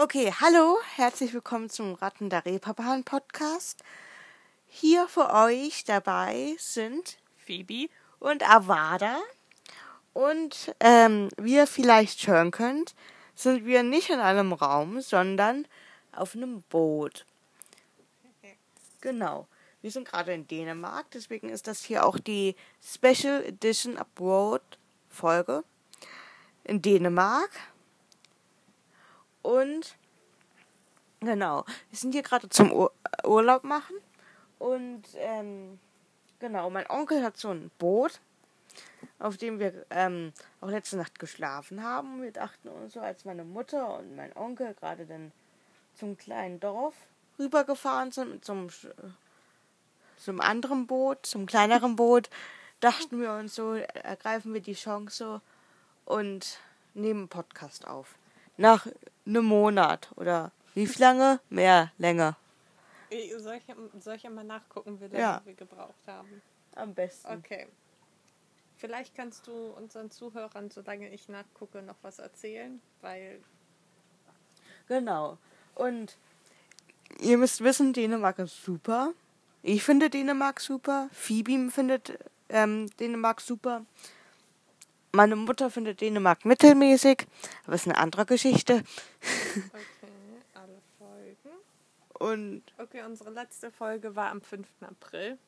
Okay, hallo, herzlich willkommen zum Ratten der Reeperbahn Podcast. Hier für euch dabei sind Phoebe und Avada. Und ähm, wie ihr vielleicht hören könnt, sind wir nicht in einem Raum, sondern auf einem Boot. Genau. Wir sind gerade in Dänemark, deswegen ist das hier auch die Special Edition Abroad Folge in Dänemark. Und genau, wir sind hier gerade zum Ur Urlaub machen. Und ähm, genau, mein Onkel hat so ein Boot, auf dem wir ähm, auch letzte Nacht geschlafen haben. Wir dachten uns so, als meine Mutter und mein Onkel gerade dann zum kleinen Dorf rübergefahren sind mit so einem, anderen Boot, zum kleineren Boot, dachten wir uns so, ergreifen wir die Chance und nehmen einen Podcast auf. Nach einem Monat oder wie viel lange? Mehr, länger. Soll ich, soll ich mal nachgucken, wie lange Ja. wir gebraucht haben? Am besten. Okay. Vielleicht kannst du unseren Zuhörern, solange ich nachgucke, noch was erzählen, weil Genau. Und ihr müsst wissen, Dänemark ist super. Ich finde Dänemark super. Phoebe findet ähm, Dänemark super. Meine Mutter findet Dänemark mittelmäßig, aber ist eine andere Geschichte. okay, alle Folgen. Und Okay, unsere letzte Folge war am 5. April.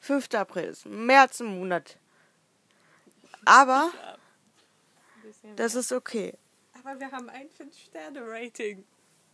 5. April ist als ein Monat. Aber das ist okay. Aber wir haben ein 5-Sterne-Rating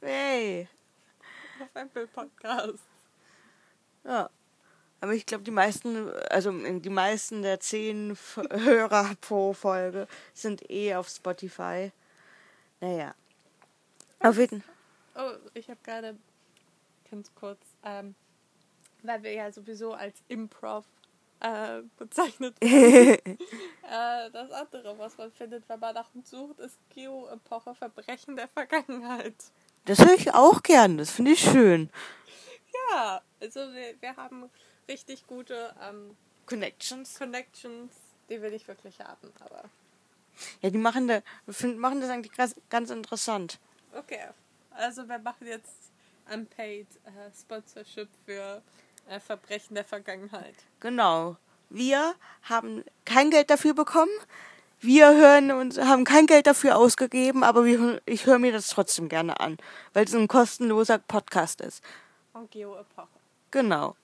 Hey. auf Apple Podcast. Ja. Aber ich glaube, die meisten, also die meisten der zehn Hörer pro Folge sind eh auf Spotify. Naja. Auf jeden Oh, ich habe gerade ganz kurz, ähm, weil wir ja sowieso als Improv äh, bezeichnet werden. äh, das andere, was man findet, wenn man nach uns sucht, ist Geo-Epoche Verbrechen der Vergangenheit. Das höre ich auch gern. Das finde ich schön. Ja, also wir, wir haben richtig gute ähm, Connections. Connections, die will ich wirklich haben, aber Ja, die machen, da, find, machen das eigentlich ganz, ganz interessant. okay. Also wir machen jetzt Unpaid äh, Sponsorship für äh, Verbrechen der Vergangenheit. Genau. Wir haben kein Geld dafür bekommen. Wir hören und haben kein Geld dafür ausgegeben, aber wir, ich höre mir das trotzdem gerne an, weil es ein kostenloser Podcast ist. Von Geo-Epoche. Genau.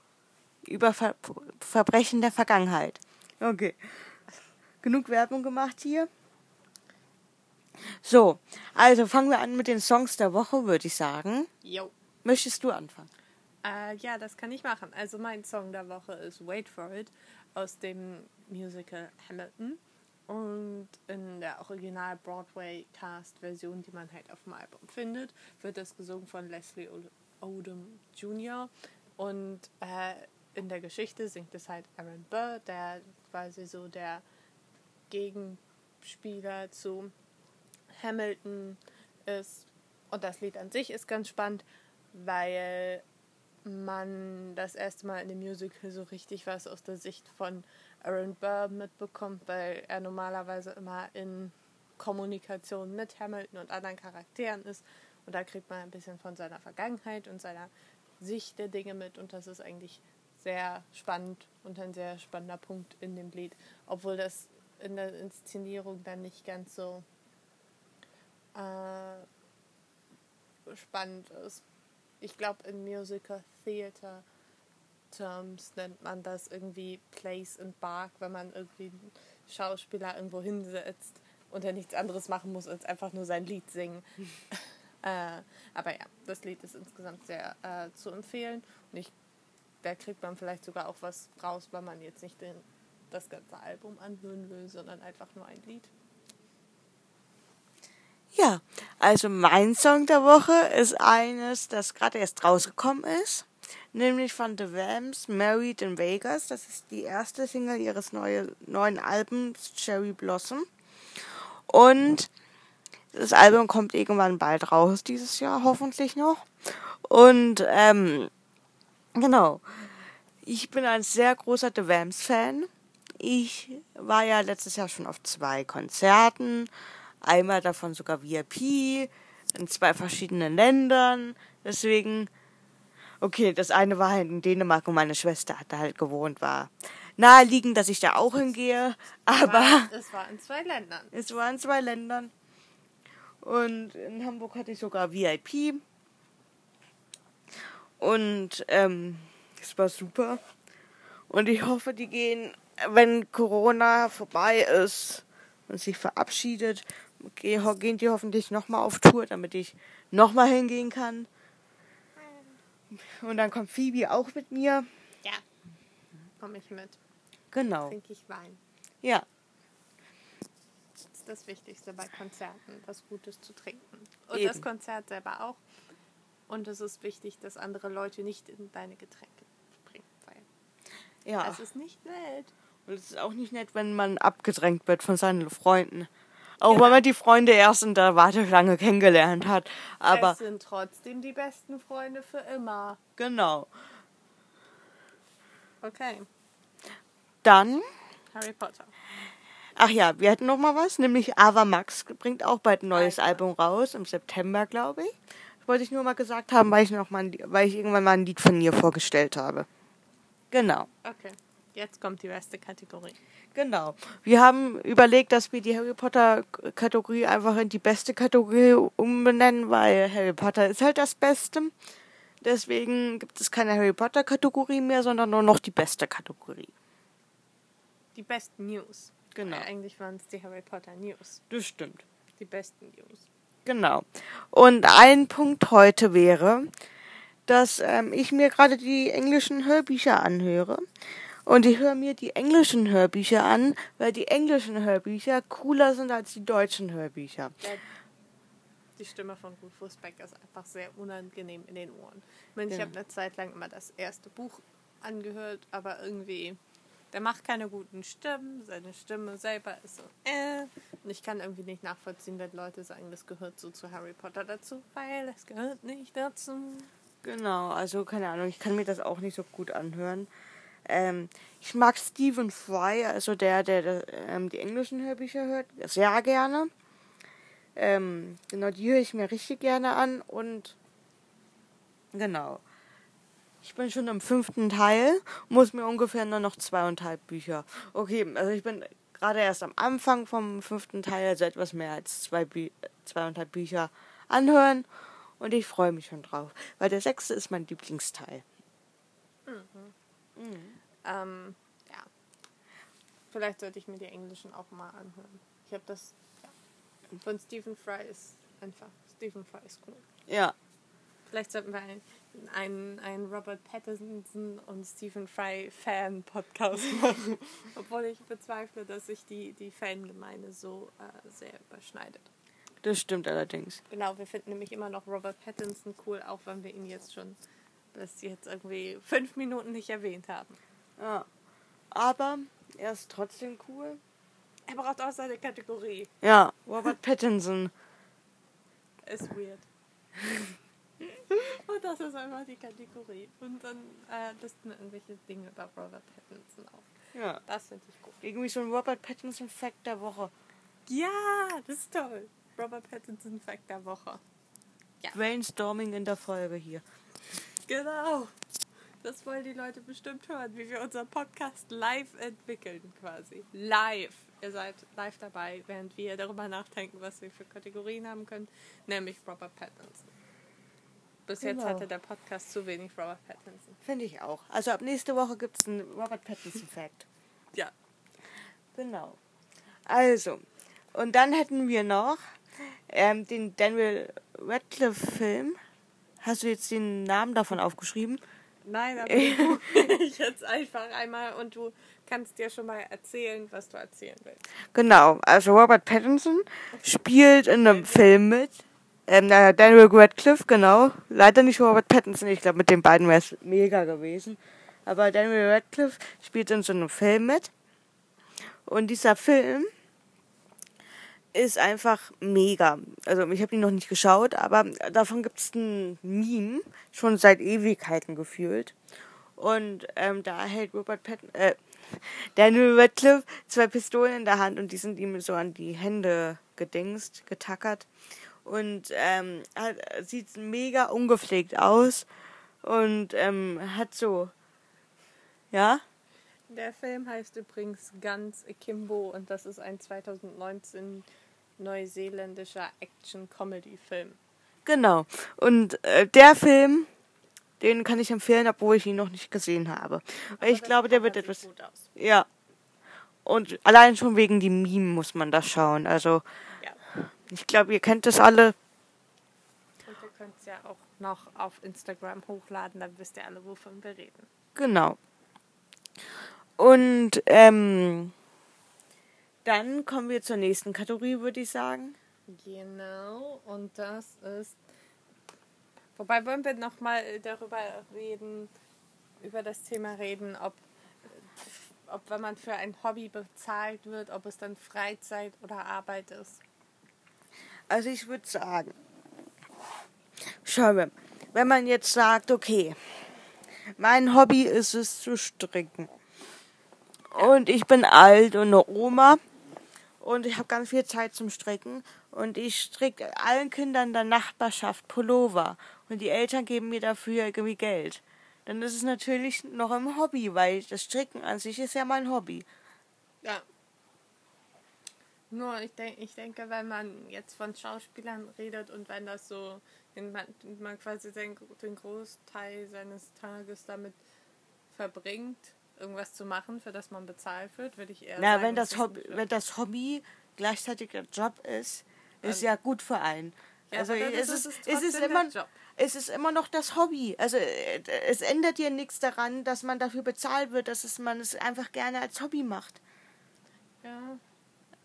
Über Ver Verbrechen der Vergangenheit. Okay. Genug Werbung gemacht hier. So, also fangen wir an mit den Songs der Woche, würde ich sagen. Jo. Möchtest du anfangen? Äh, ja, das kann ich machen. Also mein Song der Woche ist Wait for It aus dem Musical Hamilton. Und in der Original Broadway Cast Version, die man halt auf dem Album findet, wird das gesungen von Leslie Odom Jr. Und äh, in der Geschichte singt es halt Aaron Burr, der quasi so der Gegenspieler zu Hamilton ist. Und das Lied an sich ist ganz spannend, weil man das erste Mal in dem Musical so richtig was aus der Sicht von Aaron Burr mitbekommt, weil er normalerweise immer in Kommunikation mit Hamilton und anderen Charakteren ist. Und da kriegt man ein bisschen von seiner Vergangenheit und seiner Sicht der Dinge mit. Und das ist eigentlich sehr spannend und ein sehr spannender Punkt in dem Lied. Obwohl das in der Inszenierung dann nicht ganz so äh, spannend ist. Ich glaube, in Musical Theater Terms nennt man das irgendwie Place and Bark, wenn man irgendwie einen Schauspieler irgendwo hinsetzt und er nichts anderes machen muss, als einfach nur sein Lied singen. äh, aber ja, das Lied ist insgesamt sehr äh, zu empfehlen und ich, da kriegt man vielleicht sogar auch was raus, weil man jetzt nicht den, das ganze Album anhören will, sondern einfach nur ein Lied. Ja, also mein Song der Woche ist eines, das gerade erst rausgekommen ist, nämlich von The Vamps, Married in Vegas. Das ist die erste Single ihres neue, neuen Albums Cherry Blossom. Und das Album kommt irgendwann bald raus dieses Jahr, hoffentlich noch. Und ähm, genau, ich bin ein sehr großer The Vamps Fan. Ich war ja letztes Jahr schon auf zwei Konzerten. Einmal davon sogar VIP. in zwei verschiedenen Ländern. Deswegen, okay, das eine war halt in Dänemark und meine Schwester hat da halt gewohnt, war naheliegend, dass ich da auch hingehe. Aber es war in zwei Ländern. es war in zwei Ländern. Und in Hamburg hatte ich sogar VIP. Und ähm, es war super. Und ich hoffe, die gehen, wenn Corona vorbei ist und sich verabschiedet, ge- gehen die hoffentlich nochmal auf Tour, damit ich nochmal hingehen kann. Und dann kommt Phoebe auch mit mir. Ja. Komme ich mit. Genau. Trinke ich Wein. Ja, Das ist das Wichtigste bei Konzerten, was Gutes zu trinken. Und Eben. das Konzert selber auch. Und es ist wichtig, dass andere Leute nicht in deine Getränke bringen. Weil ja. es ist nicht nett. Und es ist auch nicht nett, wenn man abgedrängt wird von seinen Freunden. Auch wenn man die Freunde erst in der Warteschlange kennengelernt hat. Aber es sind trotzdem die besten Freunde für immer. genau. Okay. Dann, Harry Potter. ach ja, wir hätten noch mal was, nämlich Ava Max bringt auch bald ein neues Alter. Album raus, im September, glaube ich. Wollte ich nur mal gesagt haben, weil ich noch mal ein, weil ich irgendwann mal ein Lied von ihr vorgestellt habe. Genau. Okay. Jetzt kommt die beste Kategorie. Genau. Wir haben überlegt, dass wir die Harry Potter Kategorie einfach in die beste Kategorie umbenennen, weil Harry Potter ist halt das Beste. Deswegen gibt es keine Harry Potter Kategorie mehr, sondern nur noch die beste Kategorie. Die besten News. Genau. Weil eigentlich waren es die Harry Potter News. Das stimmt. Die besten News. Genau. Und ein Punkt heute wäre, dass ähm, ich mir gerade die englischen Hörbücher anhöre. Und ich höre mir die englischen Hörbücher an, weil die englischen Hörbücher cooler sind als die deutschen Hörbücher. Der, die Stimme von Rufus Beck ist einfach sehr unangenehm in den Ohren. Ich meine, ich Ja. habe eine Zeit lang immer das erste Buch angehört, aber irgendwie, der macht keine guten Stimmen. Seine Stimme selber ist so, äh. Ich kann irgendwie nicht nachvollziehen, wenn Leute sagen, das gehört so zu Harry Potter dazu, weil es gehört nicht dazu. Genau, also keine Ahnung, ich kann mir das auch nicht so gut anhören. Ähm, ich mag Stephen Fry, also der, der, der ähm, die englischen Hörbücher hört, sehr gerne. Ähm, genau, die höre ich mir richtig gerne an und genau. Ich bin schon im fünften Teil, muss mir ungefähr nur noch zweieinhalb Bücher. Okay, also ich bin gerade erst am Anfang vom fünften Teil, also etwas mehr als zwei Bü zweieinhalb Bücher anhören und ich freue mich schon drauf, weil der sechste ist mein Lieblingsteil. Ähm, ja. Vielleicht sollte ich mir die englischen auch mal anhören. Ich habe das, ja. Von Stephen Fry ist einfach, Stephen Fry ist cool. Ja, Vielleicht sollten wir einen, einen, Robert Pattinson und Stephen Fry Fan-Podcast machen. Obwohl ich bezweifle, dass sich die, die Fangemeinde so äh, sehr überschneidet. das stimmt allerdings. Genau, wir finden nämlich immer noch Robert Pattinson cool, auch wenn wir ihn jetzt schon bis jetzt irgendwie fünf Minuten nicht erwähnt haben. Ja. Aber er ist trotzdem cool. Er braucht auch seine Kategorie. Ja, Robert Pattinson. Ist weird. Und das ist einfach die Kategorie. Und dann äh, listen wir irgendwelche Dinge über Robert Pattinson auf. Ja. Das finde ich gut. Irgendwie so ein Robert Pattinson Fact der Woche. Ja, das ist toll. Robert Pattinson Fact der Woche. Brainstorming in der Folge hier. Genau. Das wollen die Leute bestimmt hören, wie wir unseren Podcast live entwickeln quasi. Live. Ihr seid live dabei, während wir darüber nachdenken, was wir für Kategorien haben können, nämlich Robert Pattinson. Bis jetzt Genau. hatte der Podcast zu wenig Robert Pattinson. Finde ich auch. Also ab nächste Woche gibt es einen Robert Pattinson Fact. Ja. Genau. Also, und dann hätten wir noch ähm, den Daniel Radcliffe-Film. Hast du jetzt den Namen davon aufgeschrieben? Nein, aber ich jetzt einfach einmal und du kannst dir schon mal erzählen, was du erzählen willst. Genau, also Robert Pattinson spielt in einem Film mit. Ähm, Daniel Radcliffe, genau. Leider nicht Robert Pattinson, ich glaube, mit den beiden wäre es mega gewesen. Aber Daniel Radcliffe spielt in so einem Film mit. Und dieser Film ist einfach mega. Also ich habe ihn noch nicht geschaut, aber davon gibt es ein Meme, schon seit Ewigkeiten gefühlt. Und ähm, da hält Robert Pattinson, äh, Daniel Radcliffe zwei Pistolen in der Hand und die sind ihm so an die Hände gedingst, getackert. Und ähm, hat, sieht mega ungepflegt aus und ähm, hat so, ja. Der Film heißt übrigens Guns Akimbo und das ist ein 2019 neuseeländischer Action-Comedy-Film. Genau. Und äh, der Film, den kann ich empfehlen, obwohl ich ihn noch nicht gesehen habe. Weil ich glaube, der wird etwas. Ja. Und allein schon wegen dem Meme muss man das schauen. Also. Ich glaube, ihr kennt das alle. Und wir können es ja auch noch auf Instagram hochladen, dann wisst ihr alle, wovon wir reden. Genau. Und ähm, dann kommen wir zur nächsten Kategorie, würde ich sagen. Genau, und das ist. Wobei wollen wir nochmal darüber reden, über das Thema reden, ob, ob wenn man für ein Hobby bezahlt wird, ob es dann Freizeit oder Arbeit ist. Also ich würde sagen, schau mal, wenn man jetzt sagt, okay, mein Hobby ist es zu stricken. Und ich bin alt und eine Oma und ich habe ganz viel Zeit zum Stricken und ich stricke allen Kindern der Nachbarschaft Pullover und die Eltern geben mir dafür irgendwie Geld. Dann ist es natürlich noch ein Hobby, weil das Stricken an sich ist ja mein Hobby. Ja. Nur ich, denk, ich denke, wenn man jetzt von Schauspielern redet und wenn das so, wenn man, man quasi den, den Großteil seines Tages damit verbringt, irgendwas zu machen, für das man bezahlt wird, würde ich eher Na, sagen, wenn das Hobby, wenn das Hobby gleichzeitig der Job ist, ist Ähm, ja gut für einen. Ja, also es ist ist, es ist immer, Job. es ist immer noch das Hobby. Also äh, es ändert dir nichts daran, dass man dafür bezahlt wird, dass es man es einfach gerne als Hobby macht. Ja,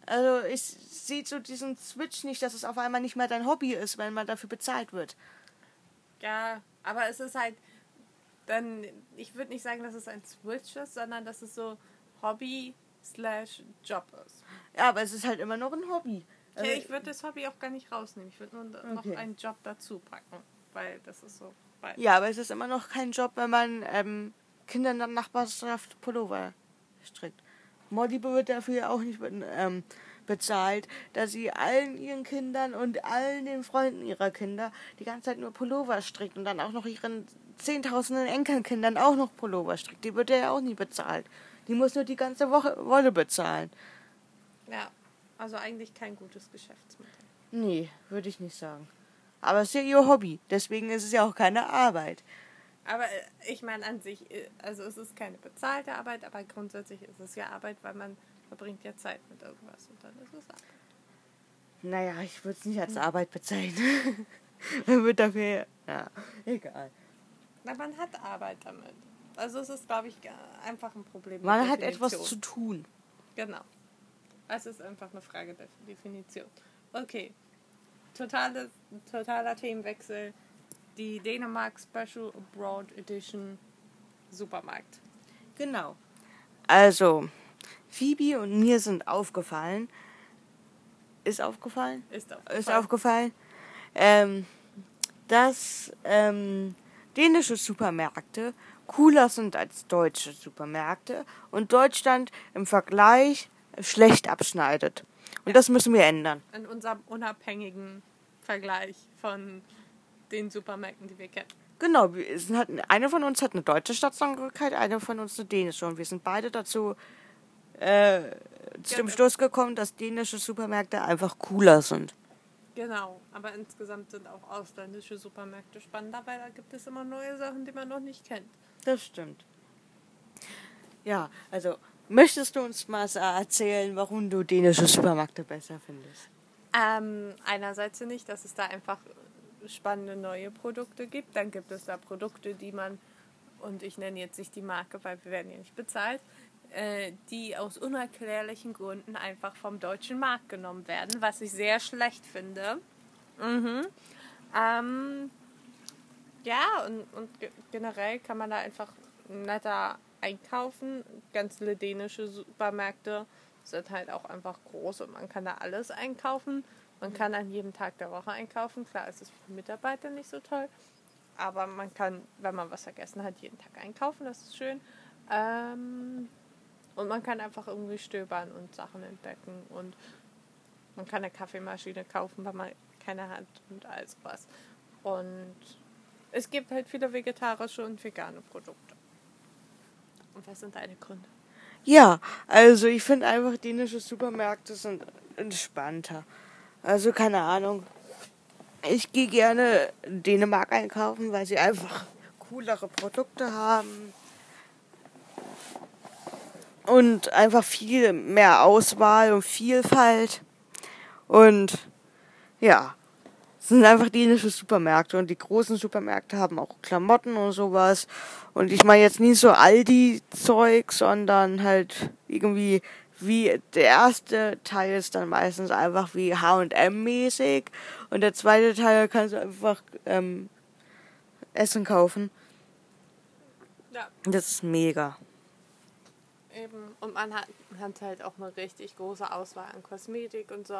Also ich sehe so diesen Switch nicht, dass es auf einmal nicht mehr dein Hobby ist, wenn man dafür bezahlt wird. ja, aber es ist halt dann, ich würde nicht sagen, dass es ein Switch ist, sondern dass es so Hobby slash Job ist. Ja, aber es ist halt immer noch ein Hobby. Also, Okay, ich würde das Hobby auch gar nicht rausnehmen. Ich würde nur noch Okay. einen Job dazu packen, weil das ist so. Weil ja, aber es ist immer noch kein Job, wenn man ähm, Kindern in der Nachbarschaft Pullover strickt. Molly wird dafür auch nicht ähm, bezahlt, dass sie allen ihren Kindern und allen den Freunden ihrer Kinder die ganze Zeit nur Pullover strickt und dann auch noch ihren zehntausenden Enkelkindern auch noch Pullover strickt. Die wird ja auch nie bezahlt. Die muss nur die ganze Woche Wolle bezahlen. Ja, also eigentlich kein gutes Geschäftsmodell. Nee, würde ich nicht sagen. Aber es ist ja ihr Hobby, deswegen ist es ja auch keine Arbeit. Aber äh, ich meine an sich, äh, also es ist keine bezahlte Arbeit, aber grundsätzlich ist es ja Arbeit, weil man verbringt ja Zeit mit irgendwas und dann ist es Arbeit. Naja, ich würde es nicht als Arbeit bezeichnen. Man wird dafür. Ja, egal. Na, man hat Arbeit damit. Also es ist, glaube ich, einfach ein Problem. Man hat etwas zu tun. Genau. Es ist einfach eine Frage der Definition. Okay. Totales, totaler Themenwechsel. Die Dänemark Special Abroad Edition Supermarkt. Genau. Also, Phoebe und mir sind aufgefallen. Ist aufgefallen? Ist auf. Ist aufgefallen, ähm, dass ähm, dänische Supermärkte cooler sind als deutsche Supermärkte und Deutschland im Vergleich schlecht abschneidet. Und das müssen wir ändern. In unserem unabhängigen Vergleich von den Supermärkten, die wir kennen. Genau, wir sind halt, eine von uns hat eine deutsche Staatsangehörigkeit, eine von uns eine dänische. Und wir sind beide dazu äh, zu dem Ja. Schluss gekommen, dass dänische Supermärkte einfach cooler sind. Genau, aber insgesamt sind auch ausländische Supermärkte spannender, weil da gibt es immer neue Sachen, die man noch nicht kennt. Das stimmt. Ja, also möchtest du uns mal erzählen, warum du dänische Supermärkte besser findest? Ähm, einerseits finde ich, dass es da einfach spannende neue Produkte gibt. Dann gibt es da Produkte, die man, und ich nenne jetzt nicht die Marke, weil wir werden ja nicht bezahlt, äh, die aus unerklärlichen Gründen einfach vom deutschen Markt genommen werden, was ich sehr schlecht finde. Mhm. Ähm, ja, und, und ge- generell kann man da einfach netter einkaufen. Ganz viele dänische Supermärkte sind halt auch einfach groß und man kann da alles einkaufen. Man kann an jedem Tag der Woche einkaufen. Klar, ist es für Mitarbeiter nicht so toll, aber man kann, wenn man was vergessen hat, jeden Tag einkaufen. Das ist schön. Ähm, und man kann einfach irgendwie stöbern und Sachen entdecken und man kann eine Kaffeemaschine kaufen, weil man keine hat und all sowas. Und es gibt halt viele vegetarische und vegane Produkte. Und was sind deine Gründe? Ja, also ich finde einfach dänische Supermärkte sind entspannter. Also keine Ahnung. Ich gehe gerne Dänemark einkaufen, weil sie einfach coolere Produkte haben. Und einfach viel mehr Auswahl und Vielfalt. Und ja, es sind einfach dänische Supermärkte. Und die großen Supermärkte haben auch Klamotten und sowas. Und ich meine jetzt nicht so Aldi-Zeug, sondern halt irgendwie wie der erste Teil ist dann meistens einfach wie H&M-mäßig und der zweite Teil kannst du einfach ähm, Essen kaufen. Ja. Das ist mega. Eben. Und man hat, man hat halt auch eine richtig große Auswahl an Kosmetik und so.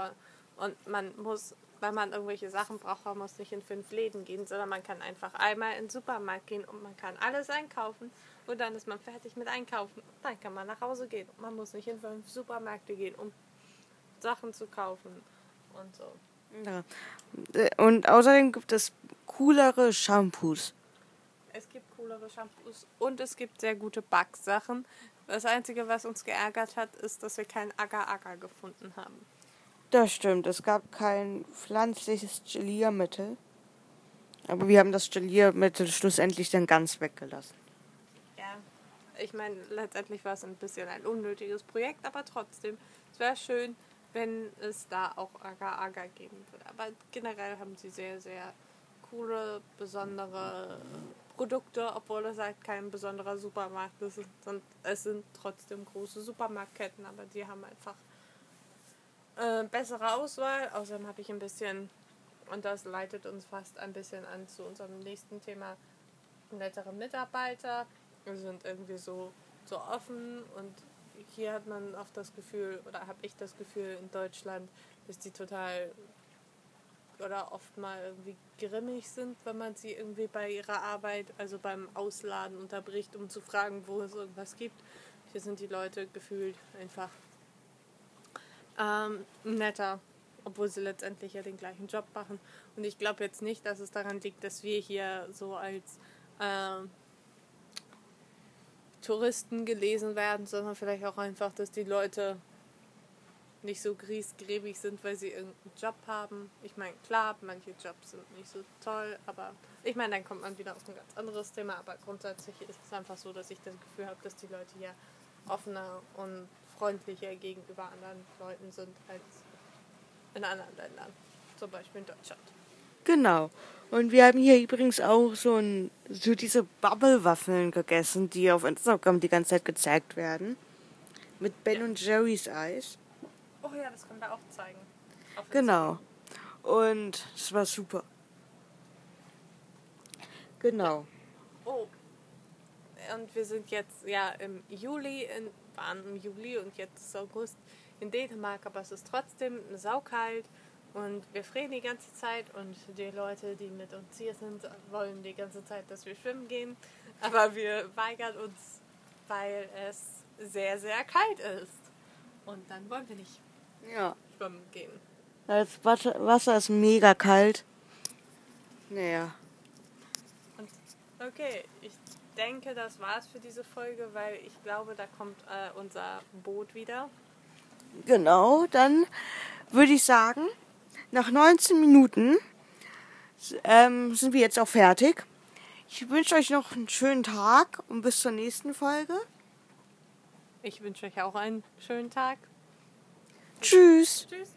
Und man muss, wenn man irgendwelche Sachen braucht, man muss nicht in fünf Läden gehen, sondern man kann einfach einmal in den Supermarkt gehen und man kann alles einkaufen und dann ist man fertig mit Einkaufen. Dann kann man nach Hause gehen. Man muss nicht in fünf Supermärkte gehen, um Sachen zu kaufen und so. Ja. Und außerdem gibt es coolere Shampoos. Es gibt coolere Shampoos und es gibt sehr gute Backsachen. Das Einzige, was uns geärgert hat, ist, dass wir kein Agar-Agar gefunden haben. Das stimmt, es gab kein pflanzliches Geliermittel. Aber wir haben das Geliermittel schlussendlich dann ganz weggelassen. Ich meine, letztendlich war es ein bisschen ein unnötiges Projekt, aber trotzdem, es wäre schön, wenn es da auch Agar-Agar geben würde. Aber generell haben sie sehr, sehr coole, besondere Produkte, obwohl es halt kein besonderer Supermarkt ist. Und es sind trotzdem große Supermarktketten, aber die haben einfach äh, bessere Auswahl. Außerdem habe ich ein bisschen, und das leitet uns fast ein bisschen an zu unserem nächsten Thema, nettere Mitarbeiter. Wir sind irgendwie so, so offen und hier hat man oft das Gefühl, oder habe ich das Gefühl in Deutschland, dass die total oder oft mal irgendwie grimmig sind, wenn man sie irgendwie bei ihrer Arbeit, also beim Ausladen unterbricht, um zu fragen, wo es irgendwas gibt. Hier sind die Leute gefühlt einfach ähm, netter, obwohl sie letztendlich ja den gleichen Job machen. Und ich glaube jetzt nicht, dass es daran liegt, dass wir hier so als ähm, Touristen gelesen werden, sondern vielleicht auch einfach, dass die Leute nicht so griesgräbig sind, weil sie irgendeinen Job haben. Ich meine, klar, manche Jobs sind nicht so toll, aber ich meine, dann kommt man wieder auf ein ganz anderes Thema. Aber grundsätzlich ist es einfach so, dass ich das Gefühl habe, dass die Leute hier offener und freundlicher gegenüber anderen Leuten sind als in anderen Ländern, zum Beispiel in Deutschland. Genau. Und wir haben hier übrigens auch so, ein, so diese Bubble-Waffeln gegessen, die auf Instagram die ganze Zeit gezeigt werden. Mit Ben und Jerry's Eis. Oh ja, das können wir auch zeigen. Genau. Und es war super. Genau. Oh. Und wir sind jetzt ja im Juli, in, waren im Juli und jetzt ist August in Dänemark, aber es ist trotzdem saukalt und wir frieren die ganze Zeit und die Leute, die mit uns hier sind, wollen die ganze Zeit, dass wir schwimmen gehen, aber wir weigern uns, weil es sehr, sehr kalt ist. Und dann wollen wir nicht Ja. schwimmen gehen. Das Wasser ist mega kalt. Naja. Und okay, ich denke, das war's für diese Folge, weil ich glaube, da kommt äh, unser Boot wieder. Genau, dann würde ich sagen, nach 19 Minuten ähm, sind wir jetzt auch fertig. Ich wünsche euch noch einen schönen Tag und bis zur nächsten Folge. Ich wünsche euch auch einen schönen Tag. Tschüss. Tschüss.